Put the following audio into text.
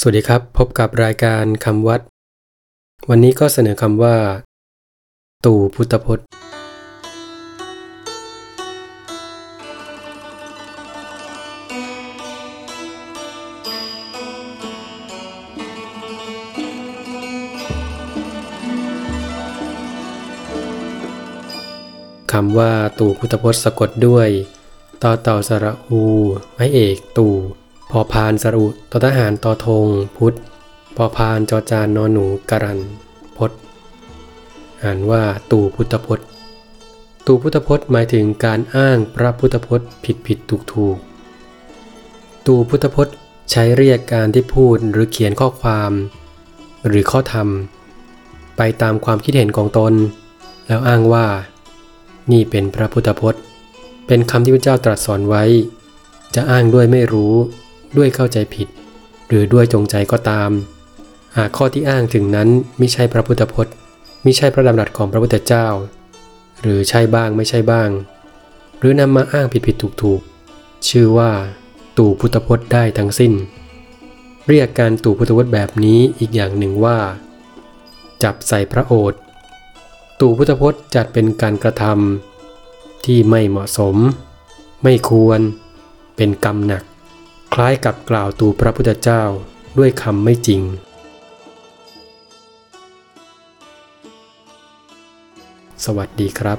สวัสดีครับ พบกับรายการคำวัด วันนี้ก็เสนอคำว่า ตู่พุทธพจน์ คำว่าตู่พุทธพจน์สะกดด้วยต่อเต่าสระอูไม้เอกตู่ พอพานสรุตทหารตอธงพุทธ พอพานจอจานนอนหนูกรันพจน์อ่านว่าตู่พุทธพจน์ ตู่พุทธพจน์หมายถึงการอ้างพระพุทธพจน์ผิดผิดถูกถูกตู่พุทธพจน์ใช้เรียกการที่พูดหรือเขียนข้อความ หรือข้อธรรม ไปตามความคิดเห็นของตน แล้วอ้างว่า นี่เป็นพระพุทธพจน์ เป็นคำที่พระเจ้าตรัสสอนไว้ จะอ้างด้วยไม่รู้ ด้วยเข้าใจผิด หรือด้วยจงใจก็ตาม หากข้อที่อ้างถึงนั้นไม่ใช่พระพุทธพจน์ไม่ใช่พระดำรัสของพระพุทธเจ้า หรือใช่บ้างไม่ใช่บ้าง หรือนำมาอ้างผิดผิดถูกถูกชื่อว่า ตู่พุทธพจน์ได้ทั้งสิ้น เรียกการตู่พุทธพจน์แบบนี้อีกอย่างหนึ่งว่า จับใส่พระโอษฐ์ตู่พุทธพจน์จัดเป็นการกระทำที่ไม่เหมาะสม ไม่ควร เป็นกรรมหนัก คล้ายกับกล่าวตูพระพุทธเจ้าด้วยคำไม่จริง สวัสดีครับ